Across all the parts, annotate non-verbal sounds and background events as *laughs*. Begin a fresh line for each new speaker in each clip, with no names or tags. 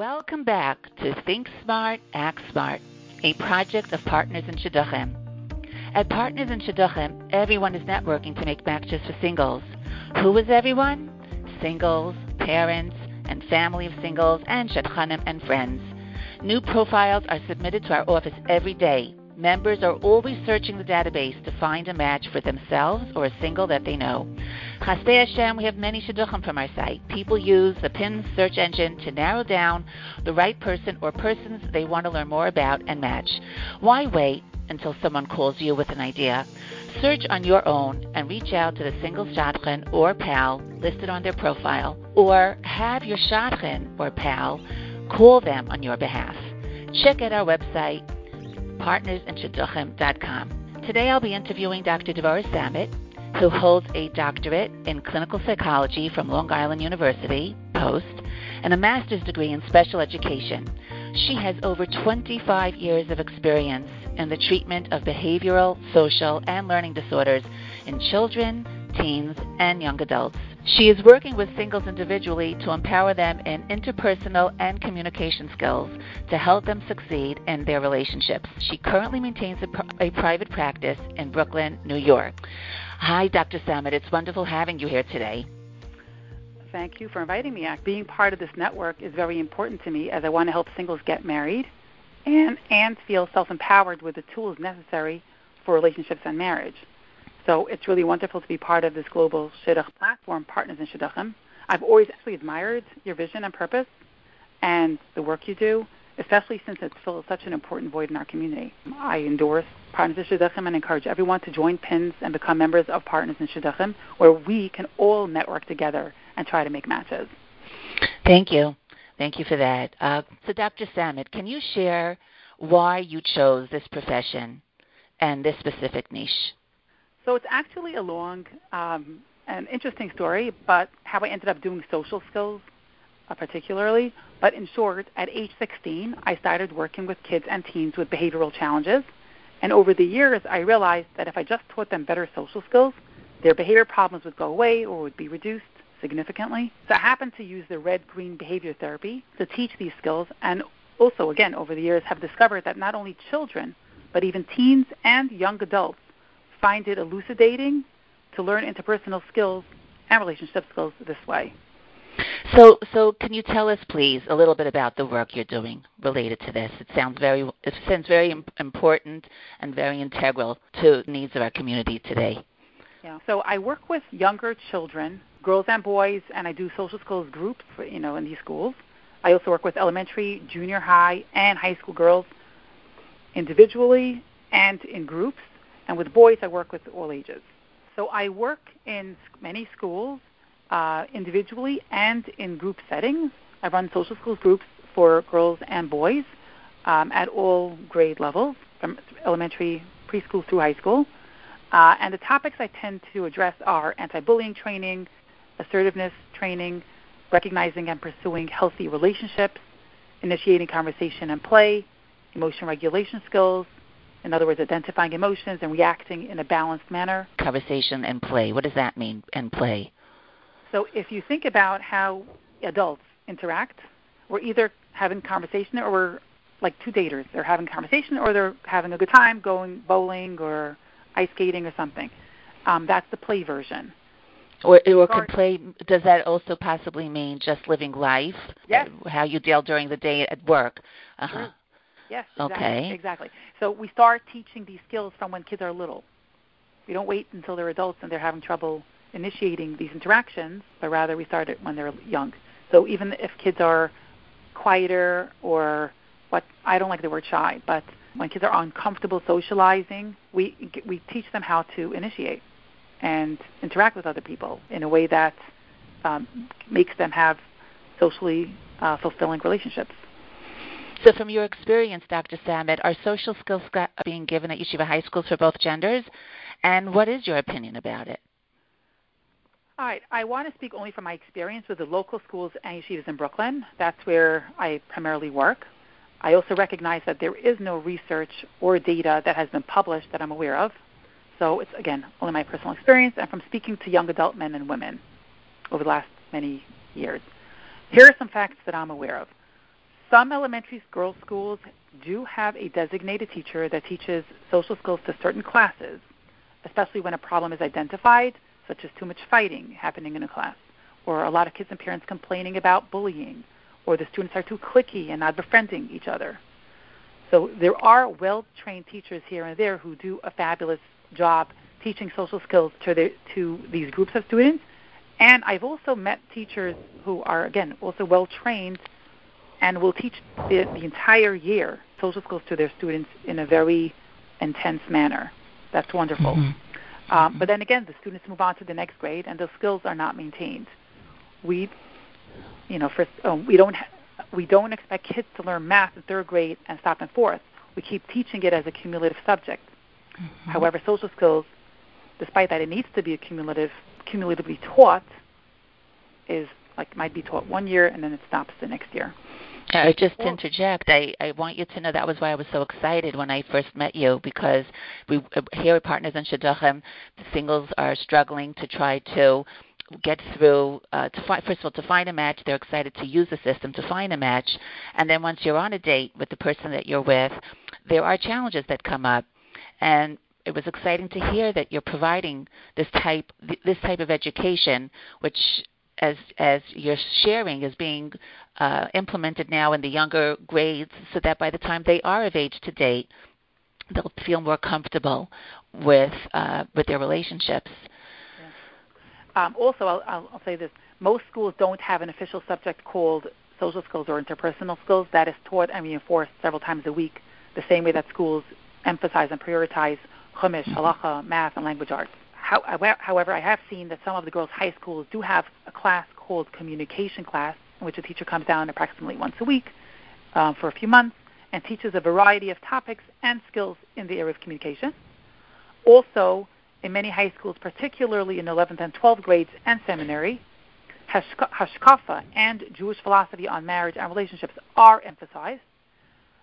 Welcome back to Think Smart, Act Smart, a project of Partners in Shidduchim. At Partners in Shidduchim, everyone is networking to make matches for singles. Who is everyone? Singles, parents, and family of singles, and shadchanim and friends. New profiles are submitted to our office every day. Members are always searching the database to find a match for themselves or a single that they know. Chasdei Hashem, we have many shidduchim from our site. People use the PIN search engine to narrow down the right person or persons they want to learn more about and match. Why wait until someone calls you with an idea? Search on your own and reach out to the single shadchan or pal listed on their profile, or have your shadchan or pal call them on your behalf. Check out our website, partnersinshidduchim.com. Today I'll be interviewing Dr. Devorah Sammet, who holds a doctorate in clinical psychology from Long Island University, Post, and a master's degree in special education. She has over 25 years of experience in the treatment of behavioral, social, and learning disorders in children, teens, and young adults. She is working with singles individually to empower them in interpersonal and communication skills to help them succeed in their relationships. She currently maintains a, pr- a private practice in Brooklyn, New York. Hi, Dr. Sammet. It's wonderful having you here today.
Thank you for inviting me. Being part of this network is very important to me as I want to help singles get married and, and feel self empowered with the tools necessary for relationships and marriage. So it's really wonderful to be part of this global Shidduch platform, Partners in Shidduchim. I've always actually admired your vision and purpose and the work you do, especially since it fills such an important void in our community. I endorse Partners in Shidduchim and encourage everyone to join PINS and become members of Partners in Shidduchim, where we can all network together and try to make matches.
Thank you. Thank you for that. Uh, so, Dr. Sammet, can you share why you chose this profession and this specific niche?
So it's actually a long um, and interesting story, but how I ended up doing social skills uh, particularly. But in short, at age 16, I started working with kids and teens with behavioral challenges. And over the years, I realized that if I just taught them better social skills, their behavior problems would go away or would be reduced significantly. So I happened to use the red green behavior therapy to teach these skills and also, again, over the years, have discovered that not only children, but even teens and young adults find it elucidating to learn interpersonal skills and relationship skills this way.
So, so can you tell us, please, a little bit about the work you're doing related to this? It sounds very, it sounds very important and very integral to the needs of our community today.
Yeah. So I work with younger children, girls and boys, and I do social skills groups, for, you know, in these schools. I also work with elementary, junior high, and high school girls individually and in groups. And with boys, I work with all ages. So I work in many schools uh, individually and in group settings. I run social skills groups for girls and boys um, at all grade levels, from elementary, preschool through high school. Uh, and the topics I tend to address are anti-bullying training, assertiveness training, recognizing and pursuing healthy relationships, initiating conversation and play, emotion regulation skills, in other words, identifying emotions and reacting in a balanced manner.
Conversation and play. What does that mean, and play?
So if you think about how adults interact, we're either having conversation or we're like two daters. They're having conversation or they're having a good time going bowling or ice skating or something. Um, that's the play version.
Or, or could play, does that also possibly mean just living life?
Yes.
How you deal during the day at work?
Uh-huh. Yes. Exactly,
okay.
Exactly. So we start teaching these skills from when kids are little. We don't wait until they're adults and they're having trouble initiating these interactions, but rather we start it when they're young. So even if kids are quieter or what I don't like the word shy, but when kids are uncomfortable socializing, we we teach them how to initiate and interact with other people in a way that um, makes them have socially uh, fulfilling relationships.
So, from your experience, Dr. Sammet, are social skills being given at yeshiva high schools for both genders? And what is your opinion about it?
All right. I want to speak only from my experience with the local schools and yeshivas in Brooklyn. That's where I primarily work. I also recognize that there is no research or data that has been published that I'm aware of. So it's, again, only my personal experience and from speaking to young adult men and women over the last many years. Here are some facts that I'm aware of. Some elementary girls' schools do have a designated teacher that teaches social skills to certain classes, especially when a problem is identified, such as too much fighting happening in a class, or a lot of kids and parents complaining about bullying, or the students are too cliquey and not befriending each other. So there are well trained teachers here and there who do a fabulous job teaching social skills to, the, to these groups of students. And I've also met teachers who are, again, also well trained and will teach the, the entire year social skills to their students in a very intense manner. That's wonderful. Mm-hmm. Um, but then again, the students move on to the next grade, and those skills are not maintained. We, you know, um, we don't ha- we don't expect kids to learn math in third grade and stop in fourth. We keep teaching it as a cumulative subject. Mm-hmm. However, social skills, despite that it needs to be a cumulative, cumulatively taught, is like might be taught one year and then it stops the next year.
I just interject. I, I want you to know that was why I was so excited when I first met you because we uh, here at Partners in Shidduchim, the singles are struggling to try to get through uh, to find first of all to find a match they're excited to use the system to find a match. And then once you're on a date with the person that you're with there are challenges that come up. And it was exciting to hear that you're providing this type this type of education which as as you're sharing is being uh, implemented now in the younger grades so that by the time they are of age to date they'll feel more comfortable with uh, with their relationships
um, also, I'll, I'll, say this: most schools don't have an official subject called social skills or interpersonal skills that is taught and reinforced several times a week, the same way that schools emphasize and prioritize chumash, mm-hmm. halacha, math, and language arts. However, I have seen that some of the girls' high schools do have a class called communication class, in which a teacher comes down approximately once a week um, for a few months and teaches a variety of topics and skills in the area of communication. Also, in many high schools, particularly in 11th and 12th grades and seminary, hashkafa and Jewish philosophy on marriage and relationships are emphasized,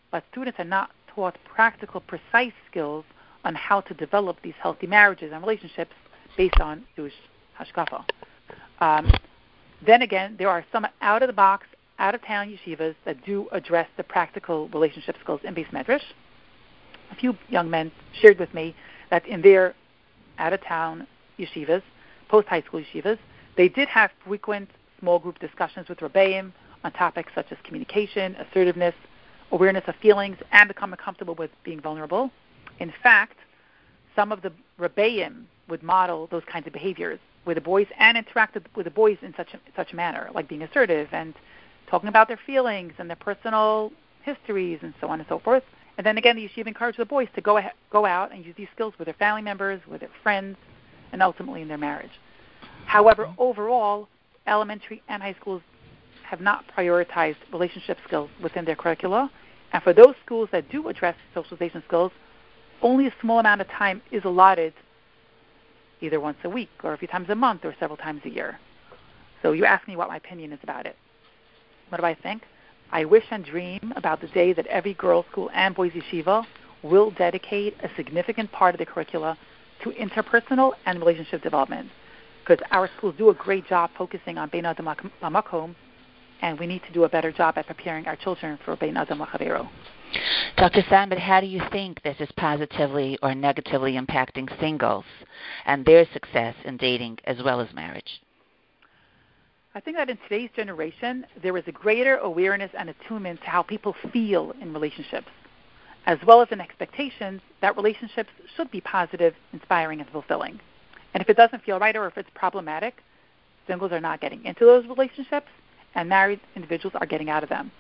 but students are not taught practical, precise skills on how to develop these healthy marriages and relationships based on Jewish hashkafa. Um, then again, there are some out of the box, out of town yeshivas that do address the practical relationship skills in beis medrash. A few young men shared with me that in their out of town yeshivas, post high school yeshivas, they did have frequent small group discussions with Rebbeim on topics such as communication, assertiveness, awareness of feelings, and becoming comfortable with being vulnerable. In fact, some of the Rebbeim would model those kinds of behaviors with the boys and interacted with the boys in such a, such a manner, like being assertive and talking about their feelings and their personal histories and so on and so forth. And then again, the yeshiva encouraged the boys to go ahead, go out and use these skills with their family members, with their friends, and ultimately in their marriage. However, mm-hmm. overall, elementary and high schools have not prioritized relationship skills within their curricula. And for those schools that do address socialization skills, only a small amount of time is allotted, either once a week or a few times a month or several times a year. So you ask me what my opinion is about it. What do I think? I wish and dream about the day that every girls' school and boys' yeshiva will dedicate a significant part of the curricula to interpersonal and relationship development. Because our schools do a great job focusing on Bein Adam Lamakom, and we need to do a better job at preparing our children for Bein Adam Lachavero.
Dr. Sandberg, how do you think this is positively or negatively impacting singles and their success in dating as well as marriage?
I think that in today's generation, there is a greater awareness and attunement to how people feel in relationships, as well as an expectation that relationships should be positive, inspiring, and fulfilling. And if it doesn't feel right or if it's problematic, singles are not getting into those relationships, and married individuals are getting out of them.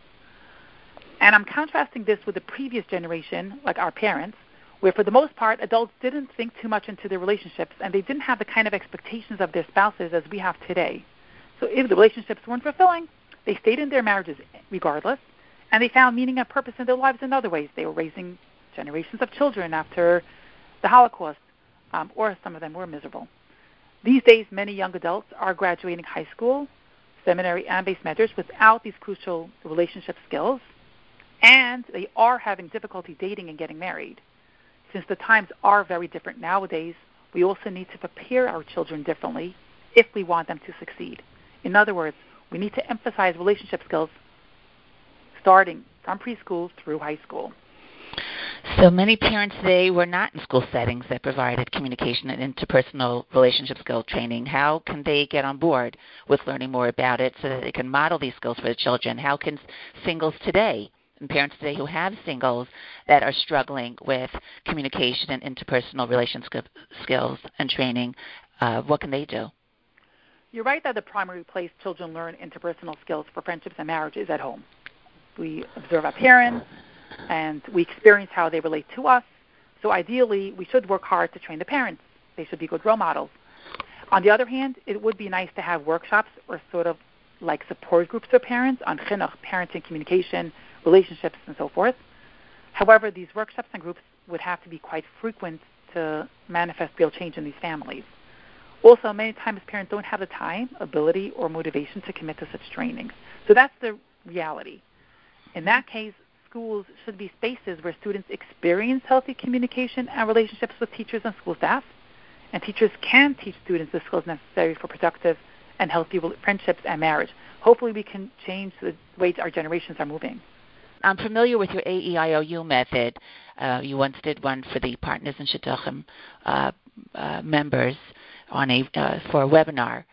And I'm contrasting this with the previous generation, like our parents, where for the most part, adults didn't think too much into their relationships and they didn't have the kind of expectations of their spouses as we have today. So if the relationships weren't fulfilling, they stayed in their marriages regardless, and they found meaning and purpose in their lives in other ways. They were raising generations of children after the Holocaust, um, or some of them were miserable. These days, many young adults are graduating high school, seminary, and beis medrash without these crucial relationship skills, and they are having difficulty dating and getting married. Since the times are very different nowadays, we also need to prepare our children differently if we want them to succeed. In other words, we need to emphasize relationship skills starting from preschool through high school.
So many parents today were not in school settings that provided communication and interpersonal relationship skill training. How can they get on board with learning more about it so that they can model these skills for the children? How can singles today and parents today who have singles that are struggling with communication and interpersonal relationship skills and training, uh, what can they do?
You're right that the primary place children learn interpersonal skills for friendships and marriage is at home. We observe our parents and we experience how they relate to us. So ideally, we should work hard to train the parents. They should be good role models. On the other hand, it would be nice to have workshops or sort of like support groups for parents on chinuch, parenting, communication, relationships, and so forth. However, these workshops and groups would have to be quite frequent to manifest real change in these families. Also, many times parents don't have the time, ability, or motivation to commit to such trainings. So that's the reality. In that case, schools should be spaces where students experience healthy communication and relationships with teachers and school staff, and teachers can teach students the skills necessary for productive and healthy friendships and marriage. Hopefully, we can change the way our generations are moving.
I'm familiar with your AEIOU method. Uh, you once did one for the Partners in Shidduchim uh, uh, members on a uh, for a webinar.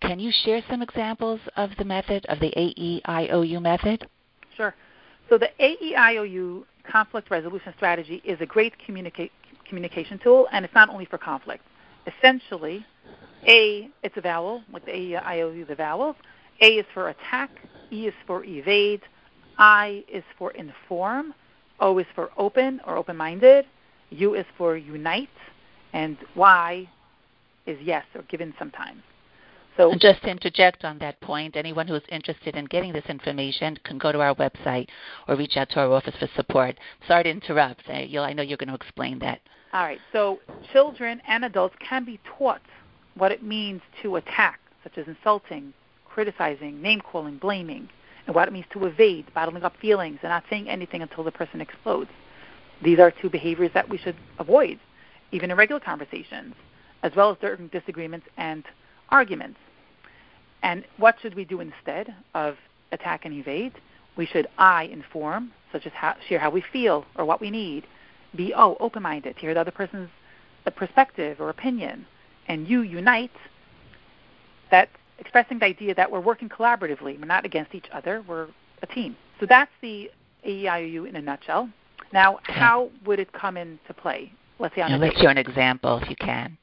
Can you share some examples of the method of the AEIOU method?
Sure. So the AEIOU conflict resolution strategy is a great communica- communication tool, and it's not only for conflict. Essentially, A, it's a vowel, like the AEIOU, the vowels. A is for attack, E is for evade, I is for inform, O is for open or open minded, U is for unite, and Y is yes or given sometimes.
So, and just to interject on that point, anyone who is interested in getting this information can go to our website or reach out to our office for support. Sorry to interrupt. I, I know you're going to explain that.
All right. So children and adults can be taught what it means to attack, such as insulting, criticizing, name calling, blaming, and what it means to evade, bottling up feelings, and not saying anything until the person explodes. These are two behaviors that we should avoid, even in regular conversations, as well as during disagreements and arguments. And what should we do instead of attack and evade? We should I inform, such as how, share how we feel or what we need. Be oh, O open minded, to hear the other person's uh, perspective or opinion, and you unite. That expressing the idea that we're working collaboratively. We're not against each other. We're a team. So that's the AEIOU in a nutshell. Now, okay. how would it come into play? Let's see. on
now, let's hear an example if you can.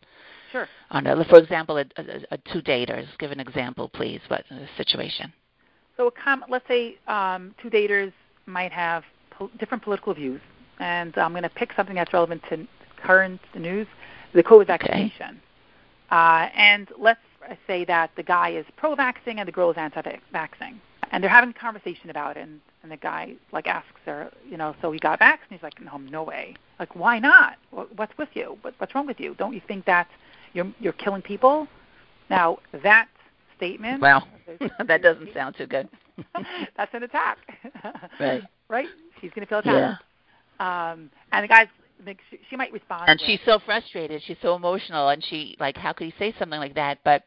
Sure.
On a, for example, a, a, a two daters. Give an example, please. What situation?
So, com- let's say um, two daters might have po- different political views, and I'm going to pick something that's relevant to current news: the COVID vaccination. Okay. Uh, and let's say that the guy is pro-vaxxing and the girl is anti-vaxxing, and they're having a conversation about it, and, and the guy like asks her, you know, so he got vaxxed, and he's like, no, no way. Like, why not? What's with you? What's wrong with you? Don't you think that you're you're killing people? Now that statement.
Well, *laughs* *laughs* that doesn't sound too good. *laughs*
that's an attack.
right.
Right. She's going to feel attacked. Yeah. Um, and the guy's she, she might respond.
And with. she's so frustrated. She's so emotional, and she like, how could he say something like that? But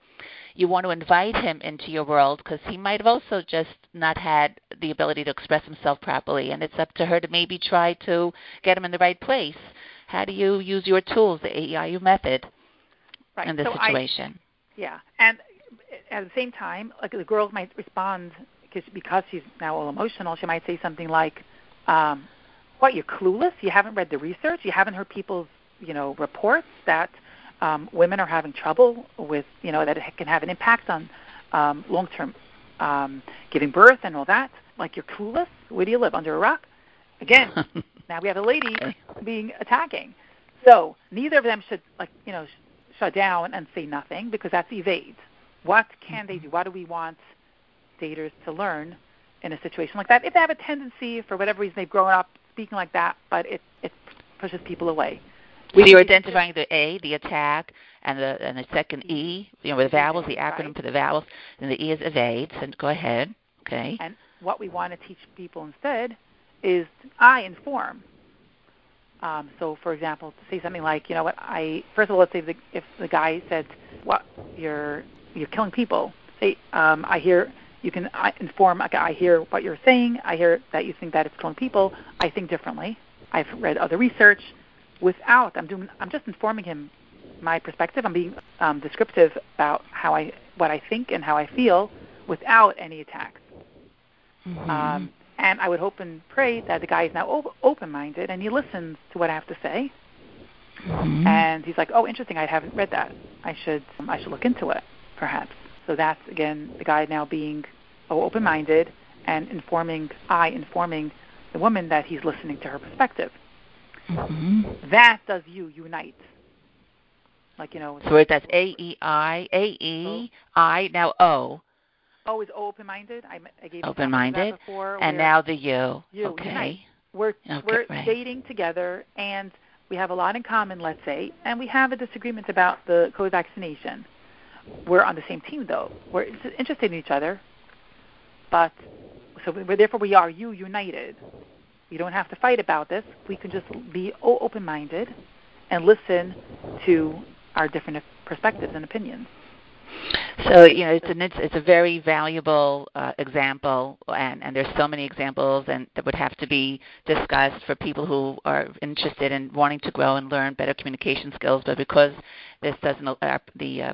you want to invite him into your world because he might have also just not had the ability to express himself properly, and it's up to her to maybe try to get him in the right place. How do you use your tools, the AEIU method,
right.
in this
so
situation?
I, yeah, and at the same time, like the girl might respond because because she's now all emotional. She might say something like. Um, what you're clueless? You haven't read the research? You haven't heard people's you know reports that um, women are having trouble with you know that it can have an impact on um, long term um, giving birth and all that? Like you're clueless? Where do you live? Under a rock? Again *laughs* now we have a lady being attacking. So neither of them should like you know sh- shut down and say nothing because that's evade. What can they do? What do we want daters to learn in a situation like that? If they have a tendency for whatever reason they've grown up speaking like that, but it it pushes people away.
So you're identifying the A, the attack, and the and the second E, you know, the vowels, the acronym
right.
for the vowels, and the E is evade. So go ahead. Okay.
And what we want to teach people instead is I inform. Um, so, for example, to say something like, you know what, I first of all, let's say the, if the guy said, "What you're you're killing people," say, um, "I hear You can inform. Okay, I hear what you're saying. I hear that you think that it's killing people. I think differently. I've read other research. Without, I'm doing. I'm just informing him my perspective. I'm being um, descriptive about how I, what I think and how I feel, without any attacks. Mm-hmm. Um, and I would hope and pray that the guy is now op- open-minded and he listens to what I have to say. Mm-hmm. And he's like, "Oh, interesting. I haven't read that. I should. Um, I should look into it, perhaps." So that's again the guy now being oh, open-minded and informing I informing the woman that he's listening to her perspective. Mm-hmm. That does you unite. Like you know.
So that's A E I A E I now O.
O is open-minded. I, I gave
open-minded,
before,
and now the U.
You.
Okay.
Unite. We're
okay,
we're
right.
dating together, and we have a lot in common, let's say, and we have a disagreement about the COVID vaccination. We're on the same team, though. We're interested in each other, but so we're, therefore we are you united. We don't have to fight about this. We can just be open-minded and listen to our different perspectives and opinions.
So you know it's an it's, it's a very valuable uh, example, and and there's so many examples, and that would have to be discussed for people who are interested in wanting to grow and learn better communication skills. But because this doesn't uh, the uh,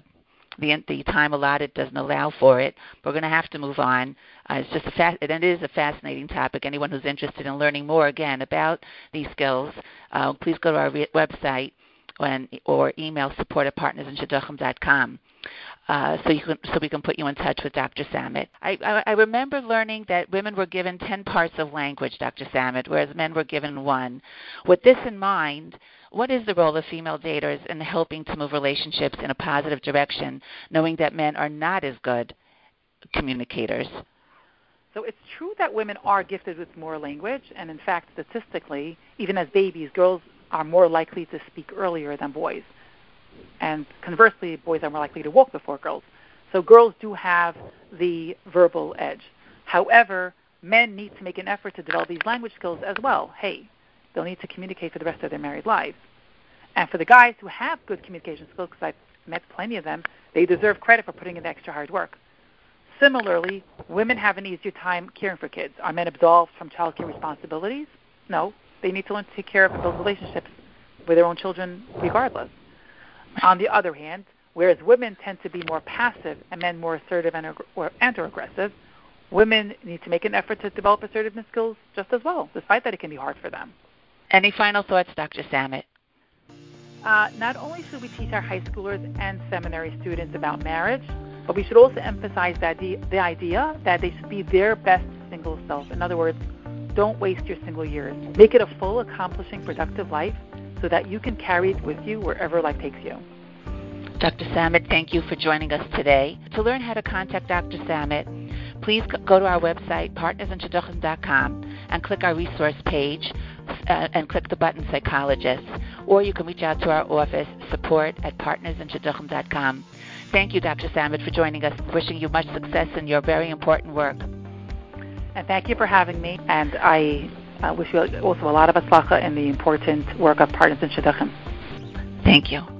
the the time allotted doesn't allow for it. We're going to have to move on. Uh, it's just a fa- it is a fascinating topic. Anyone who's interested in learning more again about these skills, uh, please go to our re- website or email support at partnersinshidduchim.com. Uh, so you can, so we can put you in touch with Dr. Samet. I, I, I remember learning that women were given 10 parts of language, Dr. Samet, whereas men were given one. With this in mind, what is the role of female daters in helping to move relationships in a positive direction, knowing that men are not as good communicators?
So it's true that women are gifted with more language, and in fact, statistically, even as babies, girls are more likely to speak earlier than boys. And conversely, boys are more likely to walk before girls. So girls do have the verbal edge. However, men need to make an effort to develop these language skills as well. Hey, they'll need to communicate for the rest of their married lives. And for the guys who have good communication skills, because I've met plenty of them, they deserve credit for putting in the extra hard work. Similarly, women have an easier time caring for kids. Are men absolved from child care responsibilities? No. They need to learn to take care of build relationships with their own children regardless. On the other hand, whereas women tend to be more passive and men more assertive and, or, and or aggressive, women need to make an effort to develop assertiveness skills just as well, despite that it can be hard for them.
Any final thoughts, Dr. Samet?
Uh, not only should we teach our high schoolers and seminary students about marriage, but we should also emphasize that the, the idea that they should be their best single self. In other words, don't waste your single years. Make it a full, accomplishing, productive life so that you can carry it with you wherever life takes you.
Dr. Samet, thank you for joining us today. To learn how to contact Dr. Samet, please go to our website, partnersinshidduchim.com, and click our resource page uh, and click the button Psychologist. Or you can reach out to our office, support at partnersinshidduchim.com. Thank you, Dr. Samet, for joining us. Wishing you much success in your very important work.
And thank you for having me. And I uh, wish you also a lot of atzlacha in the important work of Partners in Shidduchim.
Thank you.